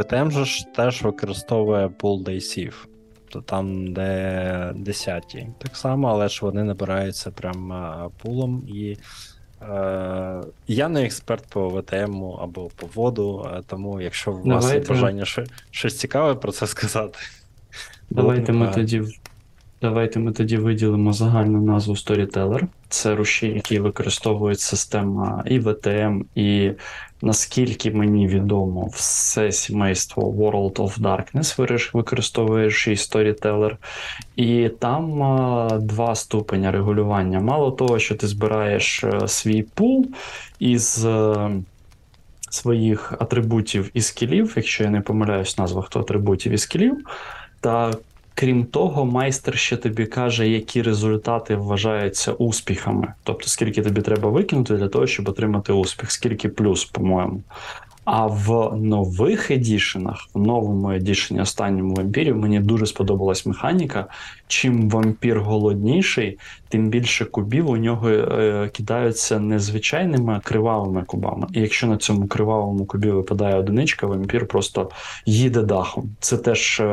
ВТМ же ж теж використовує пул дейсів. То там, де 10 так само, але ж вони набираються прям пулом. І е, я не експерт по ВТМ або по воду, тому якщо у вас є бажання щось цікаве про це сказати. Давайте ми тоді Давайте ми тоді виділимо загальну назву Storyteller. Це рушій, який використовує система і VTM, і наскільки мені відомо, все сімейство World of Darkness використовує рушій Storyteller. І там а, два ступеня регулювання. Мало того, що ти збираєш а, е, свій пул із. А, е, Своїх атрибутів і скілів, якщо я не помиляюсь, назвах то атрибутів і скілів, та Крім того, майстер ще тобі каже, які результати вважаються успіхами. Тобто, скільки тобі треба викинути для того, щоб отримати успіх, скільки плюс, по-моєму. А в нових едішенах, в новому едішені останньому вампірі, мені дуже сподобалась механіка. Чим вампір голодніший, тим більше кубів у нього е, кидаються не звичайними, а кривавими кубами. І якщо на цьому кривавому кубі випадає одиничка, вампір просто їде дахом. Це теж е,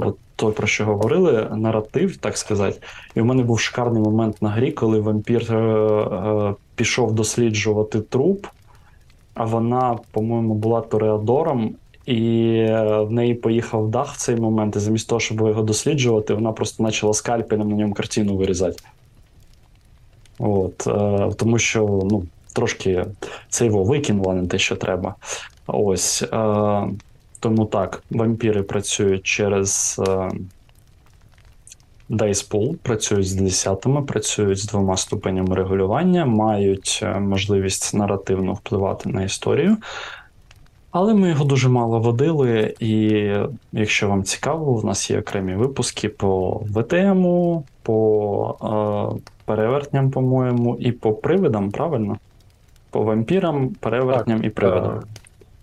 от то, про що говорили, наратив, так сказати. І в мене був шикарний момент на грі, коли вампір е, е, пішов досліджувати труп вона, по-моєму, була Тореадором, і е, в неї поїхав дах в цей момент, і замість того, щоб його досліджувати, вона просто почала скальпелем на ньому картину вирізати. От, е, Тому що ну, трошки це його викинуло, не те, що треба. Ось. Е, Тому так, вампіри працюють через. Е, Dice працюють з десятими, працюють з двома ступенями регулювання, мають е, можливість наративно впливати на історію. Але ми його дуже мало водили, і якщо вам цікаво, в нас є окремі випуски по ВТМу, по е, перевертням, по-моєму, і по привидам, правильно? По вампірам, перевертням так, і привидам.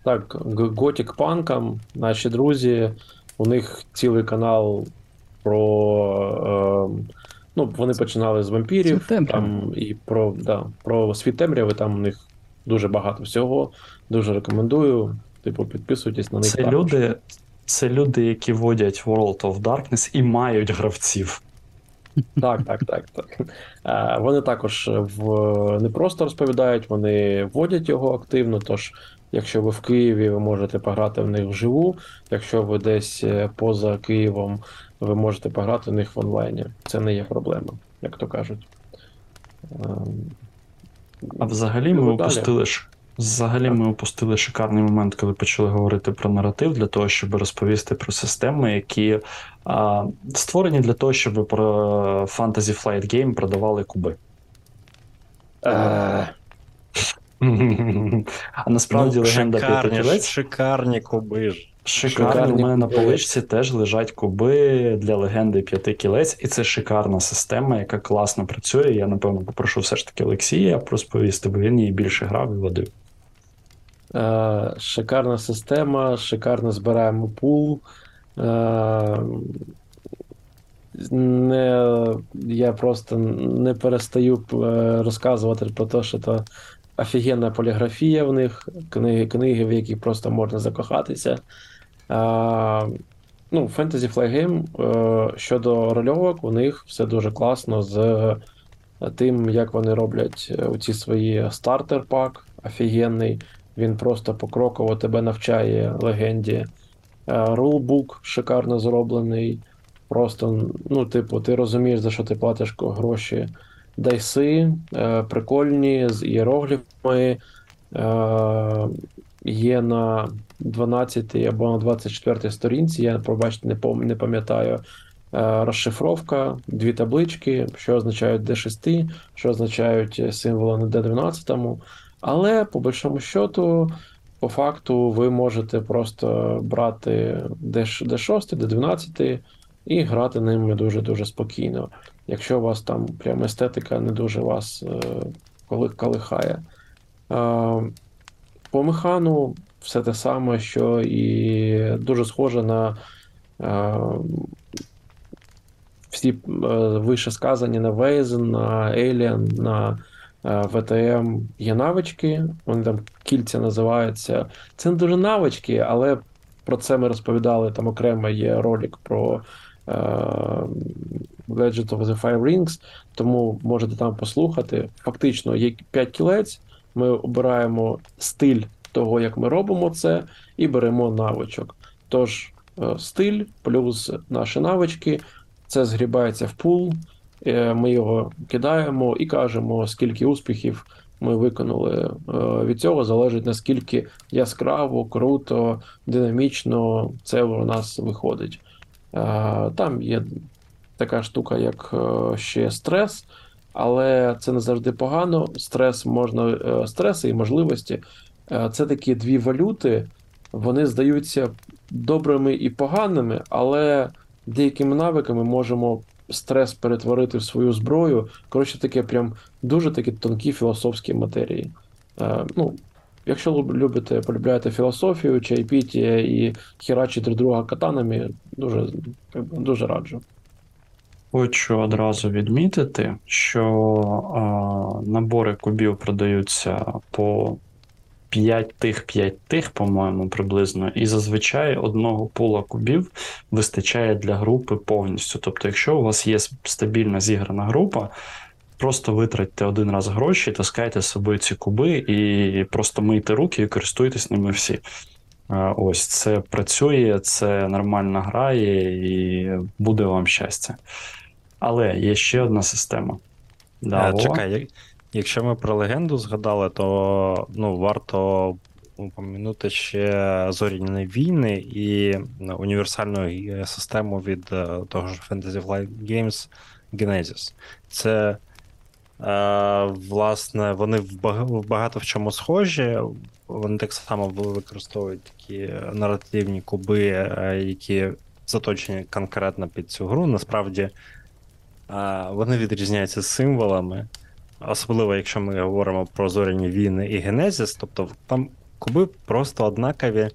Так, готік панкам, наші друзі, у них цілий канал про. Е, ну, Вони починали з вампірів там, і про да, про світ темряви, там у них дуже багато всього. Дуже рекомендую. Типу, підписуйтесь на них. Це люди, це люди, які водять World of Darkness і мають гравців. Так, так, так. так. Е, вони також в не просто розповідають, вони вводять його активно. Тож, якщо ви в Києві, ви можете пограти в них вживу. Якщо ви десь е, поза Києвом ви можете пограти в них в онлайні. Це не є проблема, як то кажуть. Ем, а взагалі ми опустили Взагалі ми опустили шикарний момент, коли почали говорити про наратив, для того, щоб розповісти про системи, які а, створені для того, щоб про Fantasy Flight Game продавали куби. Е. А насправді ну, легенда шикарні, шикарні куби ж. Шикарні у мене на поличці теж лежать куби для легенди п'яти кілець, і це шикарна система, яка класно працює. Я, напевно, попрошу все ж таки Олексія розповісти, бо він її більше грав і водив. Е, Шикарна система, шикарно збираємо пул. Е, не, Я просто не перестаю е, розказувати про те, що це офігенна поліграфія в них, книги, книги, в яких просто можна закохатися. А, ну, Fantasy Flight Game е, щодо рольовок, у них все дуже класно з тим, як вони роблять е, ці свої стартер-пак офігенний. Він просто покроково тебе навчає легенді. Рулбук шикарно зроблений. Просто, ну, типу, ти розумієш, за що ти платиш гроші. Дайси е, прикольні з іерогліфами. Є на 12 або на 24 сторінці, я пробачте, не пом не пам'ятаю. Е, розшифровка, дві таблички, що означають D6, що означають символи на D12. Але по большому счету, по факту, ви можете просто брати D6, D12 і грати ними дуже-дуже спокійно. Якщо у вас там прям естетика не дуже вас е, колихає. По механу все те саме, що і дуже схоже на е, всі е, вище сказані на Вейзен, на Alien, на Е, ВТМ є навички, вони там кільця називаються. Це не дуже навички, але про це ми розповідали. Там окремо є ролик про е, Legend of the Five Rings, тому можете там послухати. Фактично, є 5 кілець, ми обираємо стиль того, як ми робимо це, і беремо навичок. Тож, е, стиль плюс наші навички, це згрібається в пул. Е, Ми його кидаємо і кажемо, скільки успіхів ми виконали. Е, Від цього залежить наскільки яскраво, круто, динамічно це у нас виходить. Там є така штука, як ще стрес, але це не завжди погано. Стрес можна, стреси і можливості. Е, Це такі дві валюти, вони здаються добрими і поганими, але деякими навиками можемо стрес перетворити в свою зброю. Коротше, таке прям дуже такі тонкі філософські матерії. Е, ну, якщо любите, полюбляєте філософію, чайпіті і хірачі друг друга катанами, дуже, дуже раджу. Хочу одразу відмітити, що а, набори кубів продаються по 5 тих, 5 тих, по-моєму, приблизно, і зазвичай одного пула кубів вистачає для групи повністю. Тобто, якщо у вас є стабільна зіграна група, просто витратьте один раз гроші, таскайте з собою ці куби і просто мийте руки і користуйтесь ними всі. Ось це працює, це нормально грає і буде вам щастя. Але є ще одна система. Да, Е, Чекай, як- якщо ми про легенду згадали, то ну, варто упомянути ще зоряні війни і універсальну е, систему від е, того ж Fantasy Flight Games Genesis. Це, е, власне, вони в багато в чому схожі. Вони так само використовують такі наративні куби, е, які заточені конкретно під цю гру. Насправді. А, Вони відрізняються символами, особливо якщо ми говоримо про зоряні війни і Генезіс, тобто там куби просто однакові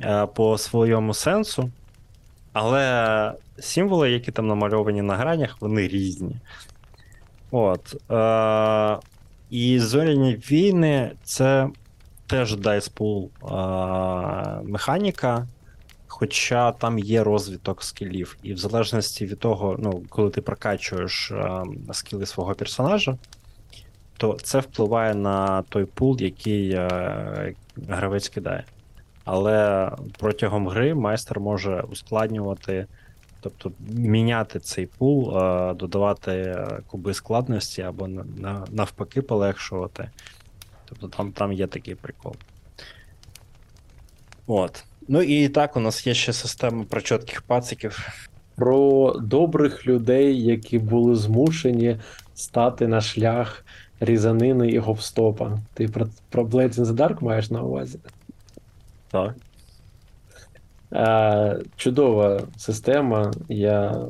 е, по своєму сенсу, але символи, які там намальовані на гранях, вони різні. От. Е, і зоряні війни це теж Pool е, механіка. Хоча там є розвиток скілів, і в залежності від того, ну, коли ти прокачуєш е, скіли свого персонажа, то це впливає на той пул, який е, гравець кидає. Але протягом гри майстер може ускладнювати, тобто міняти цей пул, е, додавати е, куби складності або на- на- навпаки полегшувати. Тобто там, там є такий прикол. От. Ну і так, у нас є ще система про чітких пациків. Про добрих людей, які були змушені стати на шлях різанини і говстопа. Ти про, про Blades in the Dark маєш на увазі? Так. Е, чудова система. Я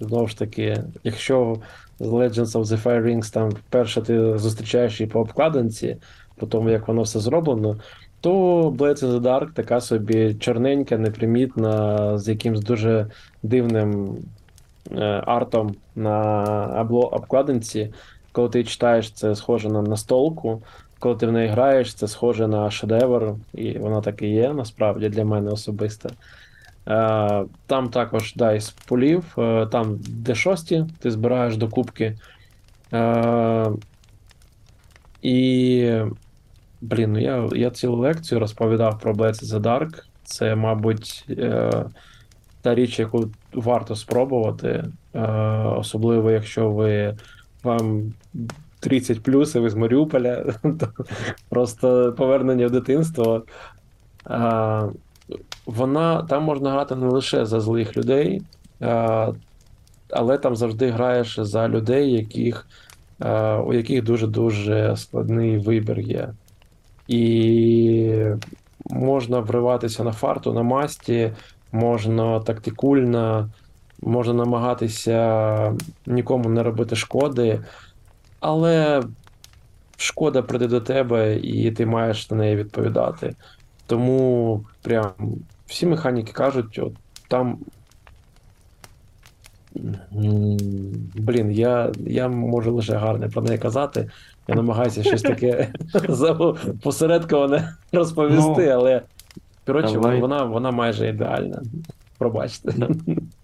знову ж таки, якщо з Legends of the Fire Rings там вперше ти зустрічаєш її по обкладинці, по тому, як воно все зроблено, то Blades in the Dark така собі чорненька, непримітна, з якимсь дуже дивним е, артом на обкладинці. Коли ти читаєш, це схоже на настолку. Коли ти в неї граєш, це схоже на шедевр, і воно так і є, насправді, для мене особисто. Е, Там також дайс полів, е, там D6 ти збираєш до кубки. Е, І. Блін, ну я, я цілу лекцію розповідав про Blades the Dark. Це, мабуть, та річ, яку варто спробувати. Особливо, якщо ви вам 30 плюс і ви з Маріуполя, то просто повернення в дитинство. Е, вона там можна грати не лише за злих людей, е, але там завжди граєш за людей, яких, е, у яких дуже-дуже складний вибір є. І можна вриватися на фарту, на масті, можна тактикульно, можна намагатися нікому не робити шкоди, але шкода прийде до тебе, і ти маєш на неї відповідати. Тому прям всі механіки кажуть, от там. Блін, я, я можу лише гарне про неї казати. Я намагаюся щось таке посередковане розповісти, Ну, але коротше, вона, вона майже ідеальна. Пробачте.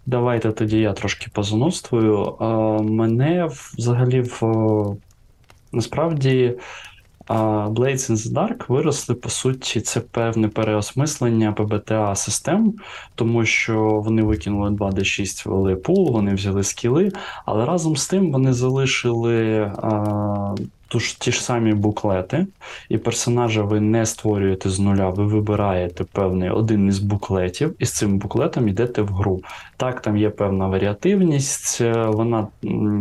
Давайте тоді я трошки позанудствую. Мене взагалі в насправді а, Blades in the Dark виросли, по суті, це певне переосмислення ПБТА систем, тому що вони викинули 2D6, ввели пул, вони взяли скіли, але разом з тим вони залишили ту ж, ті ж самі буклети, і персонажа ви не створюєте з нуля, ви вибираєте певний один із буклетів, і з цим буклетом йдете в гру. Так, там є певна варіативність. е, Вона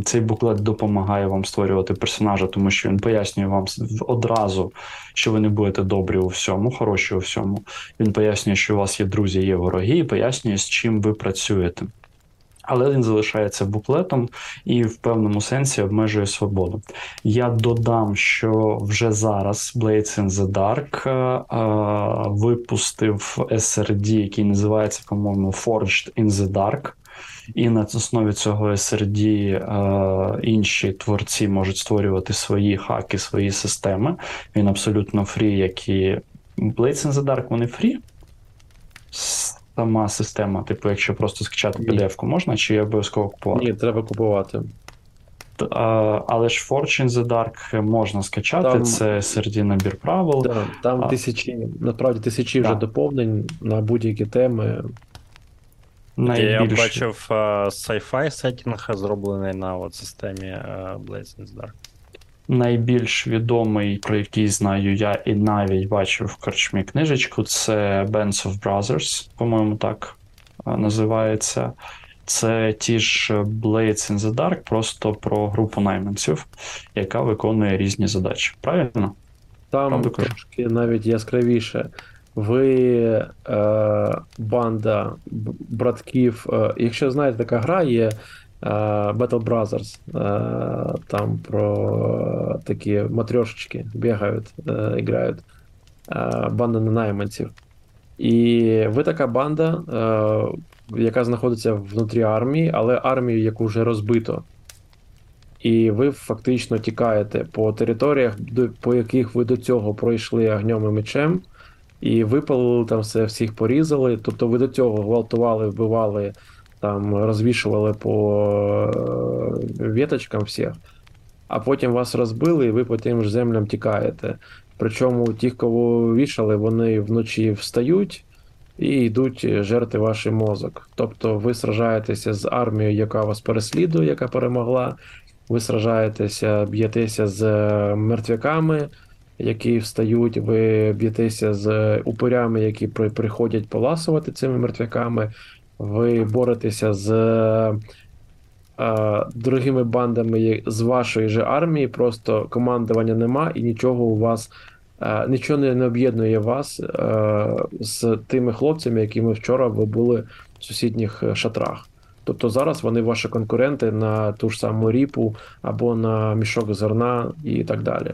цей буклет допомагає вам створювати персонажа, тому що він пояснює вам одразу, що ви не будете добрі у всьому, хороші у всьому. Він пояснює, що у вас є друзі, є вороги, і пояснює, з чим ви працюєте. Але він залишається буклетом і в певному сенсі обмежує свободу. Я додам, що вже зараз Blades in the Dark е, е, випустив SRD, який називається, по-моєму, Forged in the Dark. І на основі цього SRD е, інші творці можуть створювати свої хаки, свої системи. Він абсолютно фрі, як і Blades in the Dark, вони фрі. Сама система, типу, якщо просто скачати. PDF-ку можна, чи обов'язково купувати? Ні, треба купувати. А, Але ж Fortune the Dark можна скачати, Там- це SRD набір правил. Да, там А. тисячі, насправді тисячі вже доповнень на будь-які теми. Я бачив е, sci-fi сеттінг, зроблений на от системі Blades in the Dark. Найбільш відомий, про який знаю я, і навіть бачив в корчмі книжечку, це Bands of Brothers, по-моєму, так називається. Це ті ж Blades in the Dark, просто про групу найманців, яка виконує різні задачі. Правильно? Там Правду кажу? трошки навіть яскравіше. Ви е, банда братків. Е, якщо знаєте, така гра є е, Battle Brothers, е, там про е, такі матрьошечки бігають, е, грають. Е, банда найманців. І ви така банда, е, яка знаходиться внутрі армії, але армію, яку вже розбито. І ви фактично тікаєте по територіях, по яких ви до цього пройшли огнем і мечем, і випалили там все, всіх порізали. Тобто ви до цього гвалтували, вбивали, там розвішували по е, віточкам всіх, а потім вас розбили, і ви по тим ж землям тікаєте. Причому ті, кого вішали, вони вночі встають і йдуть жерти ваш мозок. Тобто ви сражаєтеся з армією, яка вас переслідує, яка перемогла. Ви сражаєтеся, б'єтеся з е, мертвяками, які встають, ви б'єтеся з упирями, які приходять поласувати цими мертвяками. Ви боретеся з е, другими бандами з вашої же армії, просто командування нема і нічого у вас. е, Нічого не об'єднує вас е, з тими хлопцями, якими вчора ви були в сусідніх е, шатрах. Тобто зараз вони ваші конкуренти на ту ж саму ріпу або на мішок зерна і так далі.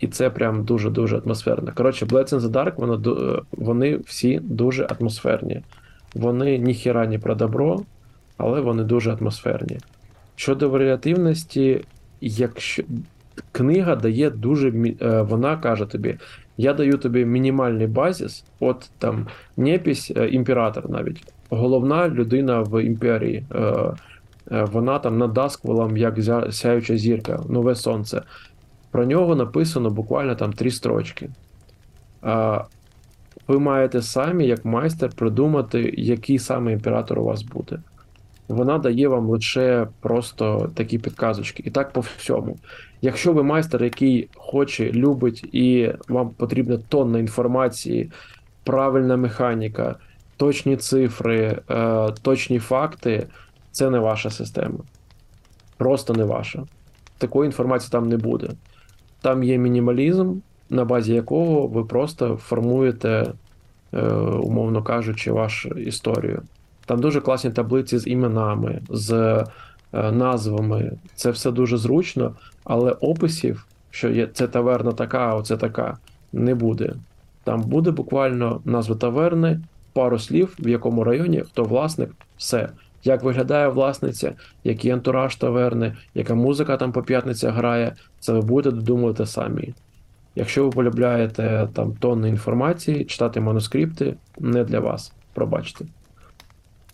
І це прям дуже-дуже атмосферно. Коротше, Blades in the Dark, воно, вони всі дуже атмосферні. Вони ніхіра не про добро, але вони дуже атмосферні. Щодо варіативності, якщо книга дає дуже. е, Вона каже тобі: я даю тобі мінімальний базіс, от там Непісь, е, імператор навіть, головна людина в імперії. Е, Вона там над Дасквелом, як сяюча зірка, нове сонце. Про нього написано буквально там три строчки. Ви маєте самі, як майстер, придумати, який саме імператор у вас буде. Вона дає вам лише просто такі підказочки. І так по всьому. Якщо ви майстер, який хоче, любить, і вам потрібна тонна інформації, правильна механіка, точні цифри, е, точні факти, це не ваша система. Просто не ваша. Такої інформації там не буде. Там є мінімалізм, на базі якого ви просто формуєте, е, умовно кажучи, вашу історію. Там дуже класні таблиці з іменами, з е, назвами. Це все дуже зручно, але описів, що є це таверна така, оце така, не буде. Там буде буквально назва таверни, пару слів, в якому районі, хто власник, все. як виглядає власниця, який антураж таверни, яка музика там по п'ятницях грає, це ви будете додумувати самі. Якщо ви полюбляєте там тонни інформації, читати манускрипти не для вас. Пробачте.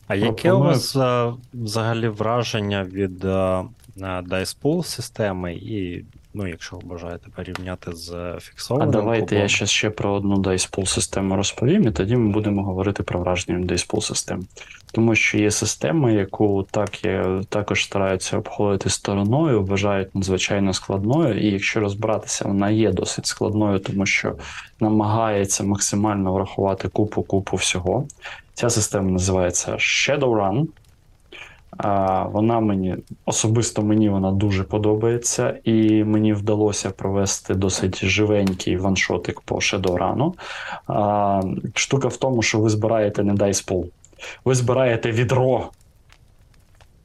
А яке у вас е, взагалі враження від е, е, Dice Pool системи, і, ну, якщо ви бажаєте порівняти з А давайте кубом? я ще, ще про одну Dice систему розповім, і тоді ми будемо говорити про враження від Dice систем. Тому що є система, яку так є, також стараються обходити стороною, вважають надзвичайно складною, і якщо розбиратися, вона є досить складною, тому що намагається максимально врахувати купу-купу всього. Ця система називається Shadowrun. Вона мені особисто мені вона дуже подобається, і мені вдалося провести досить живенький ваншотик по Shadowrun. Штука в тому, що ви збираєте не Pool. Ви збираєте відро.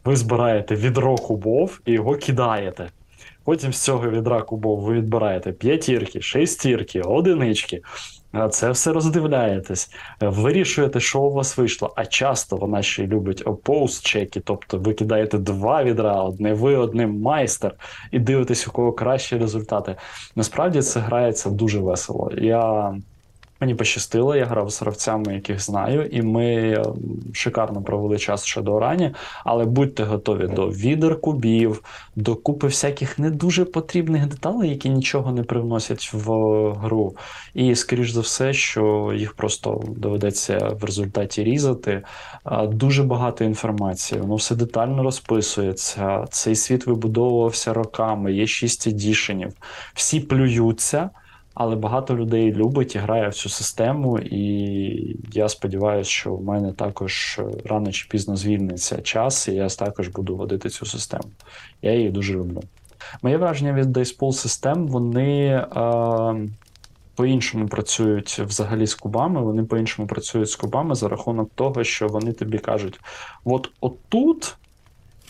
Ви збираєте відро кубов і його кидаєте. Потім з цього відра кубов ви відбираєте п'ятірки, шестірки, одинички. Це все роздивляєтесь, вирішуєте, що у вас вийшло. А часто вона ще й любить опоуз чеки, тобто ви кидаєте два відра, одне ви, одне майстер, і дивитесь, у кого кращі результати. Насправді це грається дуже весело. Я Мені пощастило, я грав з гравцями, яких знаю, і ми е, шикарно провели час в Shadowrun, але будьте готові до відер кубів, до купи всяких не дуже потрібних деталей, які нічого не привносять в гру. І, скоріш за все, що їх просто доведеться в результаті різати. Дуже багато інформації, воно все детально розписується. Цей світ вибудовувався роками, є шість едішенів. Всі плюються. Але багато людей любить і грає в цю систему, і я сподіваюся, що в мене також рано чи пізно звільниться час, і я також буду водити цю систему. Я її дуже люблю. Моє враження від Dice систем, вони е, по-іншому працюють взагалі з кубами, вони по-іншому працюють з кубами за рахунок того, що вони тобі кажуть: от отут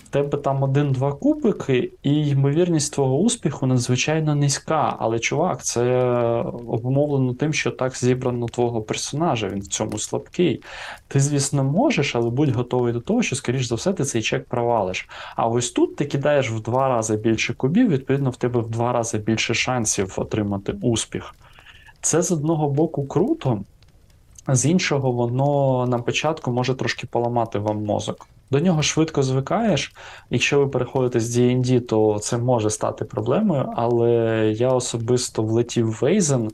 в тебе там один-два кубики, і ймовірність твого успіху надзвичайно низька. Але чувак, це обумовлено тим, що так зібрано твого персонажа, він в цьому слабкий. Ти, звісно, можеш, але будь готовий до того, що, скоріш за все, ти цей чек провалиш. А ось тут ти кидаєш в два рази більше кубів, відповідно, в тебе в два рази більше шансів отримати успіх. Це з одного боку круто, з іншого, воно на початку може трошки поламати вам мозок. До нього швидко звикаєш. Якщо ви переходите з D&D, то це може стати проблемою, але я особисто влетів в Вейзен.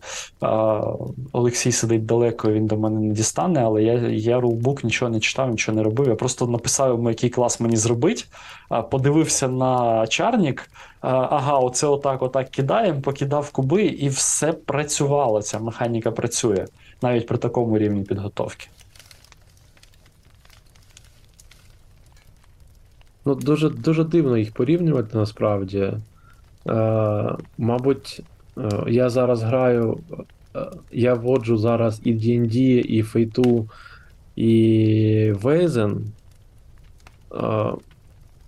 Олексій сидить далеко, він до мене не дістане, але я я рулбук нічого не читав, нічого не робив. Я просто написав йому, який клас мені зробить, подивився на чарнік. Ага, оце отак, отак кидаємо, покидав куби, і все працювало. Ця механіка працює навіть при такому рівні підготовки. Ну, дуже дуже дивно їх порівнювати насправді. Е, Мабуть, е, я зараз граю, е, я вводжу зараз і D&D, і Фейту, і Вейзен. Е,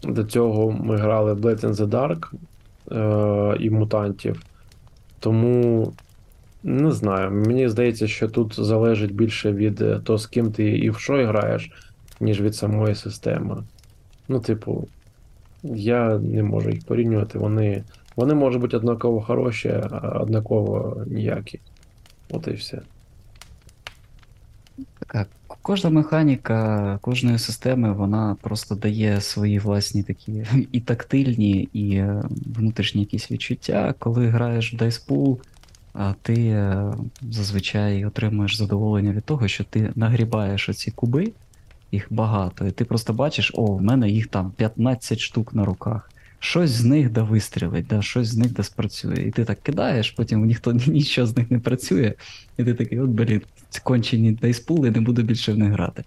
до цього ми грали Blade in the Dark е, і мутантів. Тому не знаю. Мені здається, що тут залежить більше від е, того, з ким ти і в що граєш, ніж від самої системи. Ну, типу, я не можу їх порівнювати. Вони вони можуть бути однаково хороші, а однаково ніякі. От і все. Кожна механіка кожної системи вона просто дає свої власні такі і тактильні, і е, внутрішні якісь відчуття. Коли граєш в Dice Pool, ти е, зазвичай отримуєш задоволення від того, що ти нагрібаєш оці куби їх багато, і ти просто бачиш, о, в мене їх там 15 штук на руках. Щось з них да вистрілить, да, щось з них да спрацює. І ти так кидаєш, потім ніхто нічого з них не працює, і ти такий, от блін, кончені дайспули, не буду більше в них грати.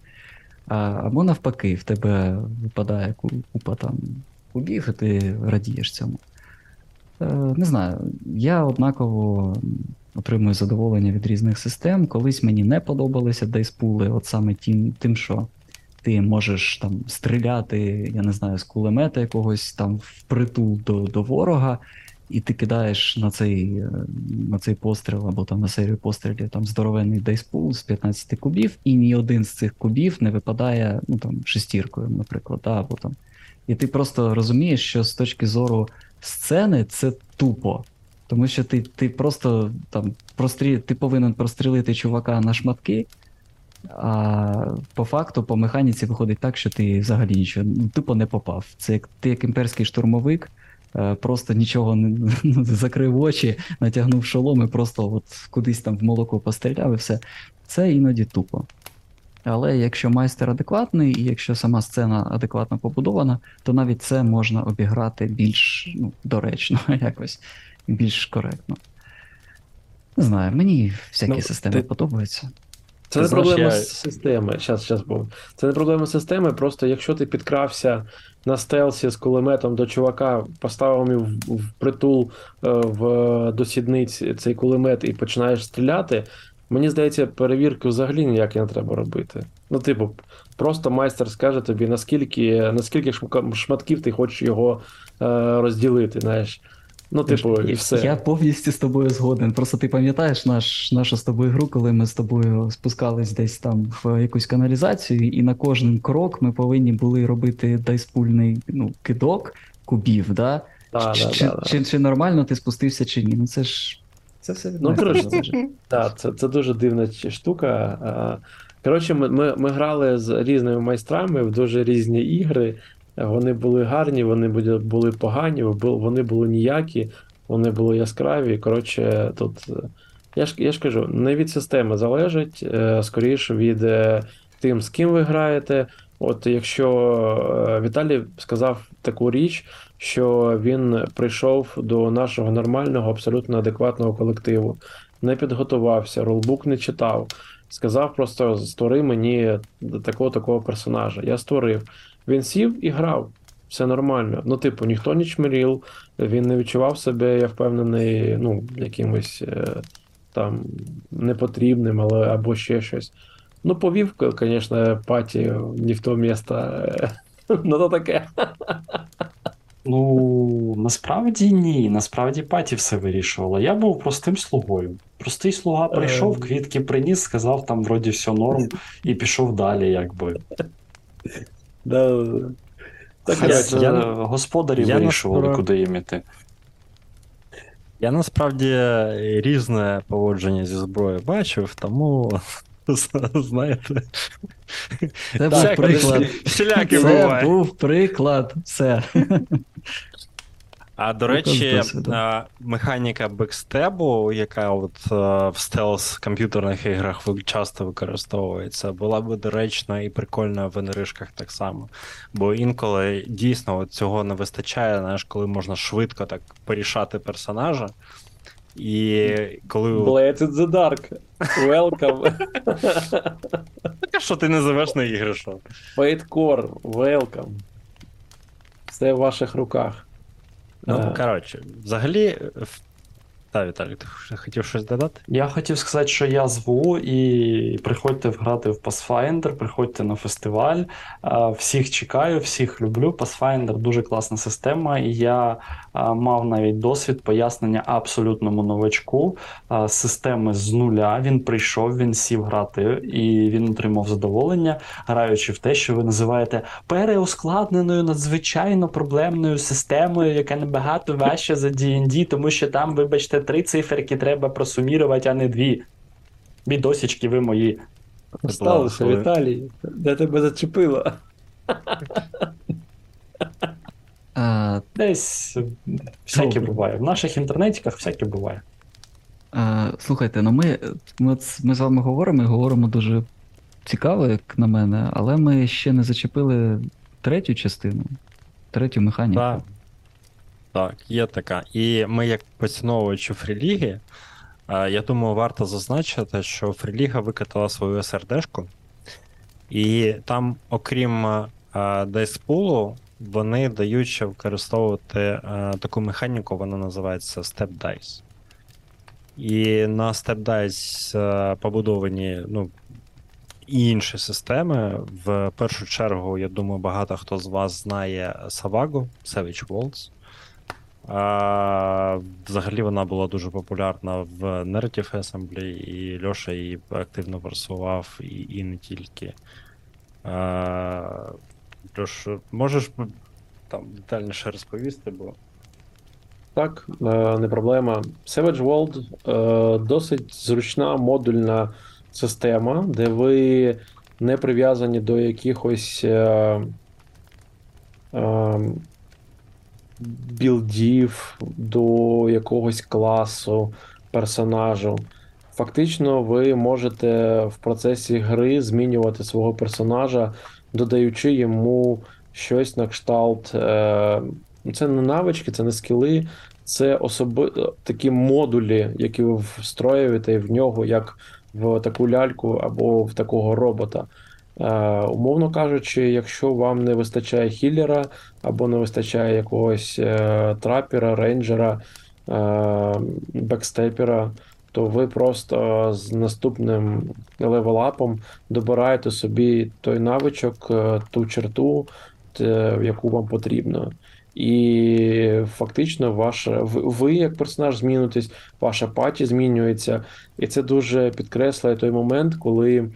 А, Або навпаки, в тебе випадає купа там кубів, і ти радієш цьому. Е, Не знаю, я однаково отримую задоволення від різних систем. Колись мені не подобалися дайспули, от саме тим, тим що ти можеш там стріляти, я не знаю, з кулемета якогось там впритул до до ворога, і ти кидаєш на цей, е, на цей постріл або там на серію пострілів там здоровенний дейспул з 15 кубів, і ні один з цих кубів не випадає ну, там, шестіркою, наприклад, да, або там. І ти просто розумієш, що з точки зору сцени це тупо. Тому що ти, ти просто там прострі... ти повинен прострілити чувака на шматки, а по факту, по механіці виходить так, що ти взагалі нічого ну, тупо не попав. Це як ти як імперський штурмовик, е, просто нічого не закрив очі, натягнув шолом і просто от кудись там в молоко постріляв і все. Це іноді тупо. Але якщо майстер адекватний, і якщо сама сцена адекватно побудована, то навіть це можна обіграти більш ну, доречно, якось більш коректно. Не знаю, мені всякі Ну, системи ти- подобаються. Це Ти не знаєш, проблема я- системи. Щас, щас, бо. Це не проблема системи. Просто якщо ти підкрався на стелсі з кулеметом до чувака, поставив йому в, в притул е, в до сідниць цей кулемет і починаєш стріляти. Мені здається, перевірки взагалі ніякі не треба робити. Ну, типу, просто майстер скаже тобі, наскільки, наскільки шматків ти хочеш його е, розділити, знаєш. Ну, типу, і все. Я повністю з тобою згоден. Просто ти пам'ятаєш наш, нашу з тобою гру, коли ми з тобою спускались десь там в якусь каналізацію, і на кожен крок ми повинні були робити дайспульний ну, кидок кубів, да? Да, чи, да, чи, да, да. Чи, чи нормально ти спустився, чи ні? Ну це ж це все від Ну, коротше. Так, це, це дуже дивна штука. Коротше, ми, ми, ми грали з різними майстрами в дуже різні ігри. Вони були гарні, вони були, погані, вони були ніякі, вони були яскраві. Коротше, тут е, я ж, я ж кажу, не від системи залежить, е, скоріше від е, тим, з ким ви граєте. От якщо Віталій сказав таку річ, що він прийшов до нашого нормального, абсолютно адекватного колективу не підготувався, рулбук не читав. Сказав просто: створи мені такого такого персонажа. Я створив. Він сів і грав. Все нормально. Ну, типу, ніхто не чмирів, він не відчував себе, я впевнений, ну, якимось е, там непотрібним, але або ще щось. Ну, повів, звісно, паті не в то місто. Ну, то таке. Ну, насправді ні. Насправді паті все вирішувала. Я був простим слугою. Простий слуга прийшов, Ем. квітки приніс, сказав, там вроді все норм, і пішов далі, якби. Да. Так, Я- я- господарі я вирішували, насправ... куди їм іти. Я насправді різне поводження зі зброєю бачив, тому знаєте. Це був приклад. Це був приклад. Все. А до речі, механіка бекстебу, яка от в стелс комп'ютерних іграх часто використовується, була б доречна і прикольна в інришках так само. Бо інколи дійсно от цього не вистачає, знаєш, коли можна швидко так порішати персонажа. І коли Blades in the Dark. Welcome. таке, що ти називеш на ігри, що? Fate Core, welcome. Все в ваших руках. Ну, Е, коротше, взагалі. в- Та, Віталій, ти хотів щось додати? Я хотів сказати, що я зву, і приходьте грати в Pathfinder, приходьте на фестиваль. Всіх чекаю, всіх люблю. Pathfinder дуже класна система, і я мав навіть досвід пояснення абсолютному новачку системи з нуля. Він прийшов, він сів грати, і він отримав задоволення, граючи в те, що ви називаєте переускладненою надзвичайно проблемною системою, яка набагато важча за D&D, тому що там, вибачте, три циферки треба просумірувати, а не дві. Бідосічки ви мої. Сталося, Віталій. Де тебе зачепило? А, Десь всяке Добре. буває. В наших інтернетиках всяке буває. А, слухайте, ну ми, ми, ми з вами говоримо і говоримо дуже цікаво, як на мене, але ми ще не зачепили третю частину, третю механіку. Так. Так, є така. І ми, як поціновувачі фріліги, е, я думаю, варто зазначити, що Фріліга викатала свою СРДшку, і там, окрім е, Дайспулу, вони дають ще використовувати е, таку механіку, вона називається Step Dice. І на Step Dice побудовані ну, інші системи. В першу чергу, я думаю, багато хто з вас знає Savago, Savage Worlds. Взагалі вона була дуже популярна в Narrative Assembly, і Льоша її активно просував, і, і не тільки. А, Льош, можеш там детальніше розповісти, бо Так, е, не проблема. Savage World е, досить зручна модульна система, де ви не прив'язані до якихось е, е, білдів, до якогось класу персонажу. Фактично, ви можете в процесі гри змінювати свого персонажа, додаючи йому щось на кшталт. Е, це не навички, це не скіли, це особи... такі модулі, які ви встроюєте в нього, як в таку ляльку або в такого робота. Е, умовно кажучи, якщо вам не вистачає хіллера або не вистачає якогось е, трапера, рейнджера, е, бекстепера, то ви просто з наступним левелапом добираєте собі той навичок, ту черту, яку вам потрібно. І фактично, ваша ви як персонаж змінитесь, ваша паті змінюється, і це дуже підкреслює той момент, коли.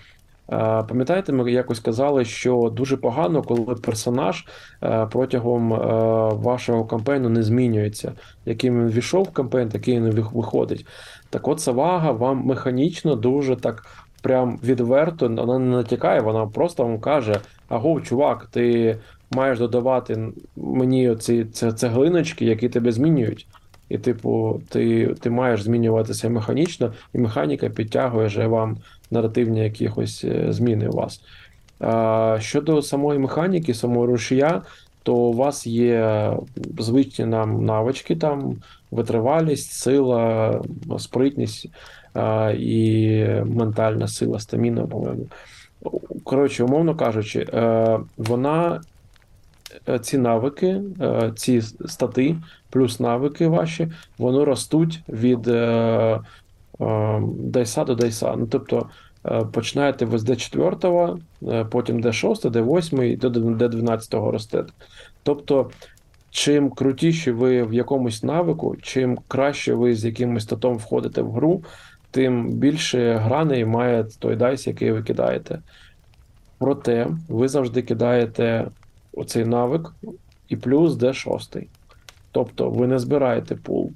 Е, Пам'ятаєте, ми якось казали, що дуже погано, коли персонаж е, протягом е, вашого кампейну не змінюється. Яким він війшов в кампейн, такий він виходить. Так от Савага вам механічно дуже так прям відверто, вона не натякає, вона просто вам каже: Аго, чувак, ти маєш додавати мені оці це, цеглиночки, які тебе змінюють. І, типу, ти, ти маєш змінюватися механічно, і механіка підтягує вже вам наративні якихось е, зміни у вас. А, щодо самої механіки, самого рушія, то у вас є звичні нам навички, там витривалість, сила, спритність а, і ментальна сила, стаміна, по-моєму. Коротше, умовно кажучи, е, вона ці навики, е, ці стати, плюс навики ваші, вони ростуть від е, е, дайса до дайса. Ну, тобто, е, починаєте ви з D4, е, потім D6, D8 і до D12 ростете. Тобто, чим крутіші ви в якомусь навику, чим краще ви з якимось статом входите в гру, тим більше граней має той дайс, який ви кидаєте. Проте ви завжди кидаєте оцей навик і плюс D6. Тобто ви не збираєте пул,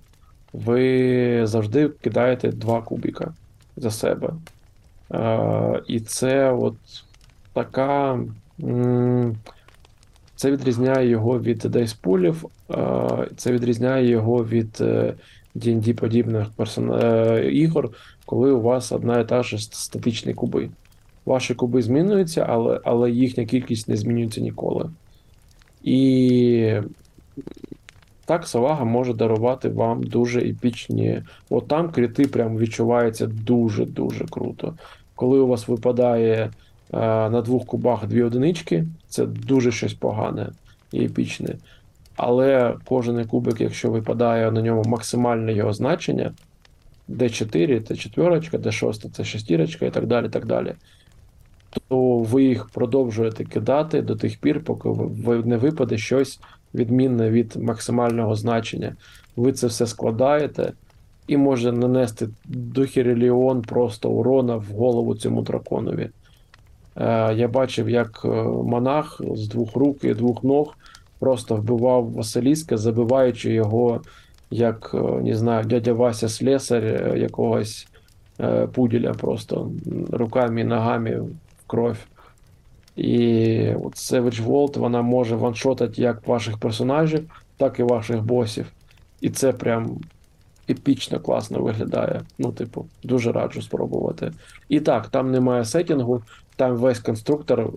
ви завжди кидаєте два кубіка за себе. Е, і це от така. Це відрізняє його від дейспулів, е, це відрізняє його від е, D&D подібних персон... е, ігор, коли у вас одна і та ж статичні куби. Ваші куби змінюються, але, але їхня кількість не змінюється ніколи. І так Савага може дарувати вам дуже епічні. От там крити прям відчуваються дуже-дуже круто. Коли у вас випадає е, на двох кубах дві одинички, це дуже щось погане і епічне. Але кожен кубик, якщо випадає на ньому максимальне його значення, D4 це четверочка, D6 це шестірочка і так далі. так далі. То ви їх продовжуєте кидати до тих пір, поки не випаде щось відмінне від максимального значення. Ви це все складаєте і може нанести дохіреліон просто урона в голову цьому драконові. Е, я бачив, як е, монах з двох рук і двох ног просто вбивав Василіска, забиваючи його, як е, не знаю, дядя Вася слесар е, якогось пуділя просто руками і ногами в кров. І от Savage World, вона може ваншотати як ваших персонажів, так і ваших босів. І це прям епічно класно виглядає. Ну, типу, дуже раджу спробувати. І так, там немає сетінгу, там весь конструктор.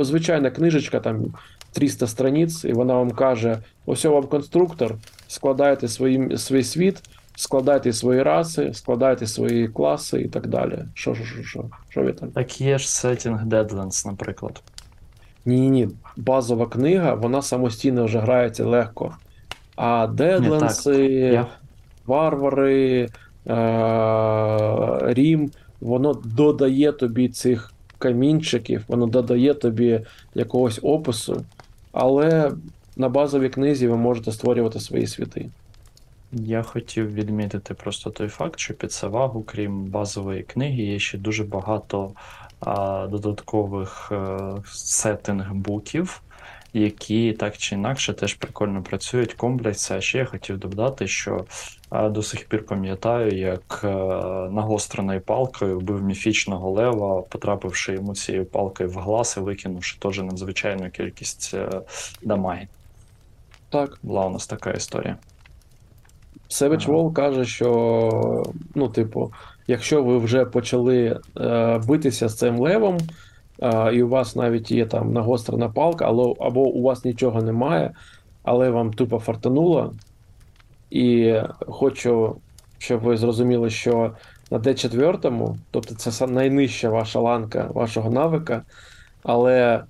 Звичайна книжечка, там 300 страниць, і вона вам каже: ось вам конструктор, складайте свої, свій світ, складайте свої раси, складайте свої класи і так далі. Що, що, що, що? Що ви там? Так є ж сеттінг Deadlands, наприклад. Ні, ні, ні. Базова книга, вона самостійно вже грається легко. А Дедлендси, Я варвари, е- Рім, воно додає тобі цих камінчиків, воно додає тобі якогось опису. Але на базовій книзі ви можете створювати свої світи. Я хотів відмітити просто той факт, що під Савагу, крім базової книги, є ще дуже багато а, додаткових е, сеттинг-буків, які так чи інакше теж прикольно працюють, комплекси. А ще я хотів додати, що а, до сих пір пам'ятаю, як е, нагостреною палкою вбив міфічного лева, потрапивши йому цією палкою в глаз і викинувши теж надзвичайну кількість е, дамаги. Так, Була у нас така історія. Savage. Wall каже, що, ну, типу, якщо ви вже почали е, битися з цим левом, е, і у вас навіть є там нагострена палка, але, або у вас нічого немає, але вам тупо фартануло, і хочу, щоб ви зрозуміли, що на D4, тобто це найнижча ваша ланка вашого навика, але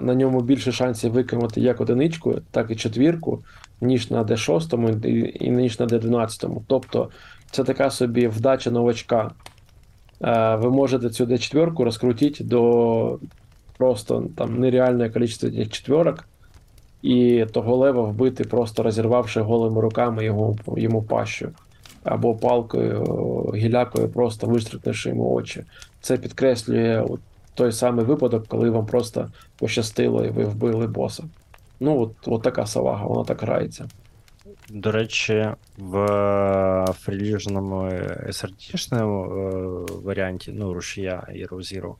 на ньому більше шансів виконати як одиничку, так і четвірку, ніж на D6 і, ніж на D12. Тобто це така собі вдача новачка. Е, ви можете цю D4 розкрутити до просто там нереальне кількість цих четверок, і того лева вбити, просто розірвавши голими руками його, йому пащу. Або палкою, гілякою, просто вистрикнувши йому очі. Це підкреслює той самий випадок, коли вам просто пощастило і ви вбили боса. Ну, от, от така савага, вона так грається. До речі, в фріліжному SRT-шному е, варіанті, ну, рушія і Розіру,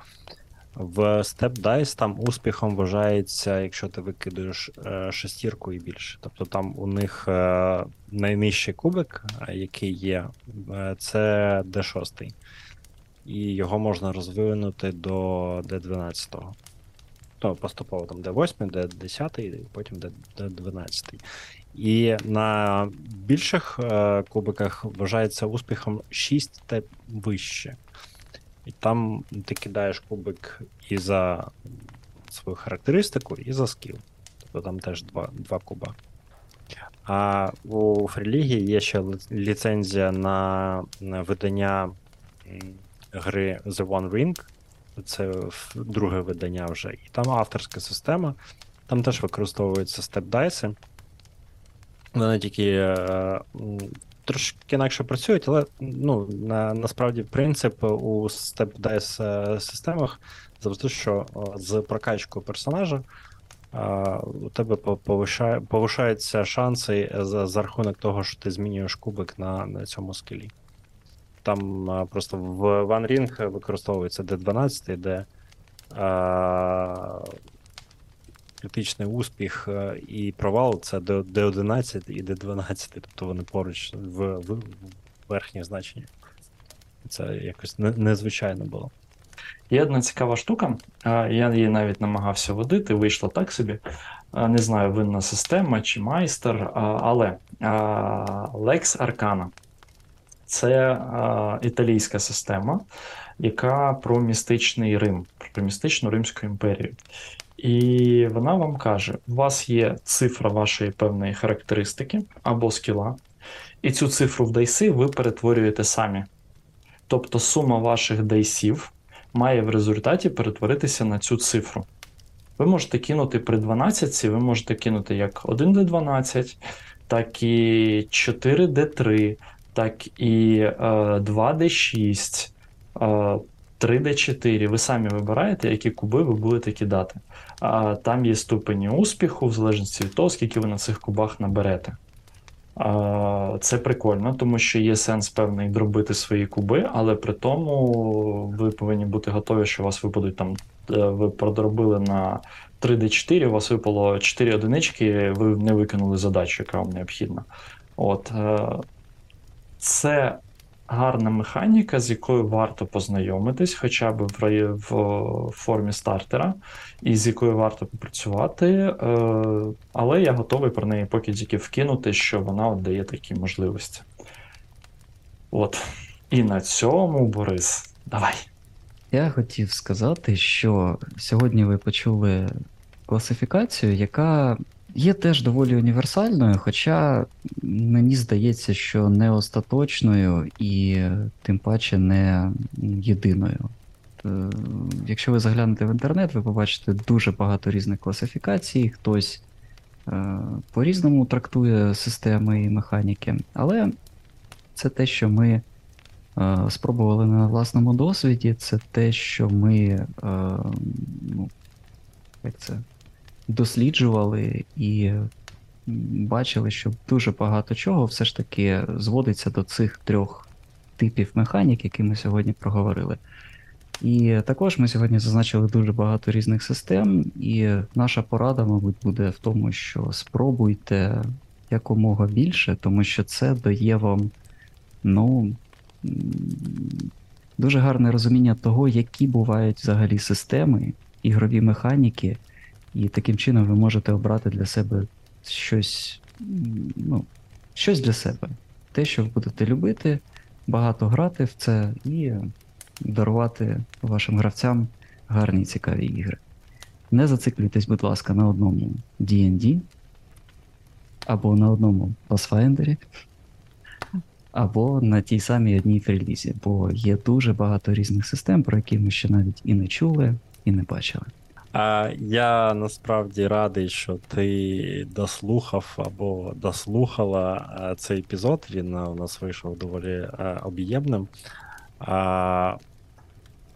в Step Dice там успіхом вважається, якщо ти викидаєш е, шестірку і більше. Тобто там у них е, найнижчий кубик, який є, це D6. І його можна розвинути до D12. То поступово там D8, D10, і потім D12. І на більших е, кубиках вважається успіхом 6 та вище. І там ти кидаєш кубик і за свою характеристику, і за скіл. Тобто там теж два, два куба. А у Free League є ще ліцензія на, видання гри The One Ring. Це друге видання вже. І там авторська система. Там теж використовуються step-dice и. Вони тільки е, трошки інакше працюють, але ну, на, насправді принцип у step-dice е, системах завжди, що з прокачкою персонажа е, у тебе повишає, повишаються шанси за, за рахунок того, що ти змінюєш кубик на, на цьому скілі. Там просто в One Ring використовується D12, де е, критичний успіх і провал це D- D11 і D12, тобто вони поруч в, в, в верхніх значеннях. Це якось не- незвичайно було. Є одна цікава штука, я її навіть намагався водити, вийшло так собі. Не знаю, винна система чи майстер, але а, Lex Arcana це а, італійська система, яка про містичний Рим, про містичну Римську імперію. І вона вам каже: у вас є цифра вашої певної характеристики або скіла, і цю цифру в дайси ви перетворюєте самі. Тобто сума ваших дайсів має в результаті перетворитися на цю цифру. Ви можете кинути при 12, ви можете кинути як 1D12, так і 4D3, так і е, 2D6, е, 3D4. Ви самі вибираєте, які куби ви будете кидати. А там є ступені успіху, в залежності від того, скільки ви на цих кубах наберете. Це прикольно, тому що є сенс певний дробити свої куби, але при тому ви повинні бути готові, що вас випадуть там. е, Ви продробили на 3D4, у вас випало 4 одинички, ви не виконали задачу, яка вам необхідна. От е, це гарна механіка, з якою варто познайомитись, хоча б в, в формі стартера, і з якою варто попрацювати. Е, але я готовий про неї поки тільки вкинути, що вона от дає такі можливості. От. І на цьому, Борис, давай. Я хотів сказати, що сьогодні ви почули класифікацію, яка є теж доволі універсальною, хоча мені здається, що не остаточною і тим паче не єдиною. Е, Якщо ви заглянете в інтернет, ви побачите дуже багато різних класифікацій. Хтось е, по-різному трактує системи і механіки, але це те, що ми е, спробували на власному досвіді, це те, що ми ну, як це, досліджували і бачили, що дуже багато чого все ж таки зводиться до цих трьох типів механік, які ми сьогодні проговорили. І також ми сьогодні зазначили дуже багато різних систем, і наша порада, мабуть, буде в тому, що спробуйте якомога більше, тому що це дає вам ну, дуже гарне розуміння того, які бувають взагалі системи, ігрові механіки, і таким чином ви можете обрати для себе щось, ну, щось для себе. Те, що ви будете любити, багато грати в це і дарувати вашим гравцям гарні цікаві ігри. Не зациклюйтесь, будь ласка, на одному D&D, або на одному Pathfinder, або на тій самій одній фрілізі, бо є дуже багато різних систем, про які ми ще навіть і не чули, і не бачили. А я насправді радий, що ти дослухав або дослухала цей епізод. Він у нас вийшов доволі об'ємним. А,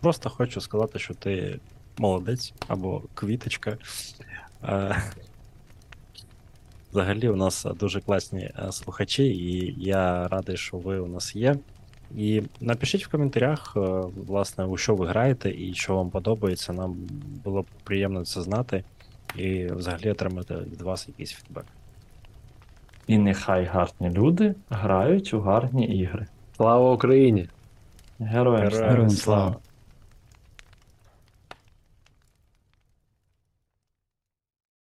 Просто хочу сказати, що ти молодець або квіточка. Е, Взагалі, у нас дуже класні слухачі, і я радий, що ви у нас є. І напишіть в коментарях, е, власне, у що ви граєте і що вам подобається. Нам було б приємно це знати і взагалі отримати від вас якийсь фідбек. І нехай гарні люди грають у гарні ігри. Слава Україні! Героям! Героям Героям слава! слава!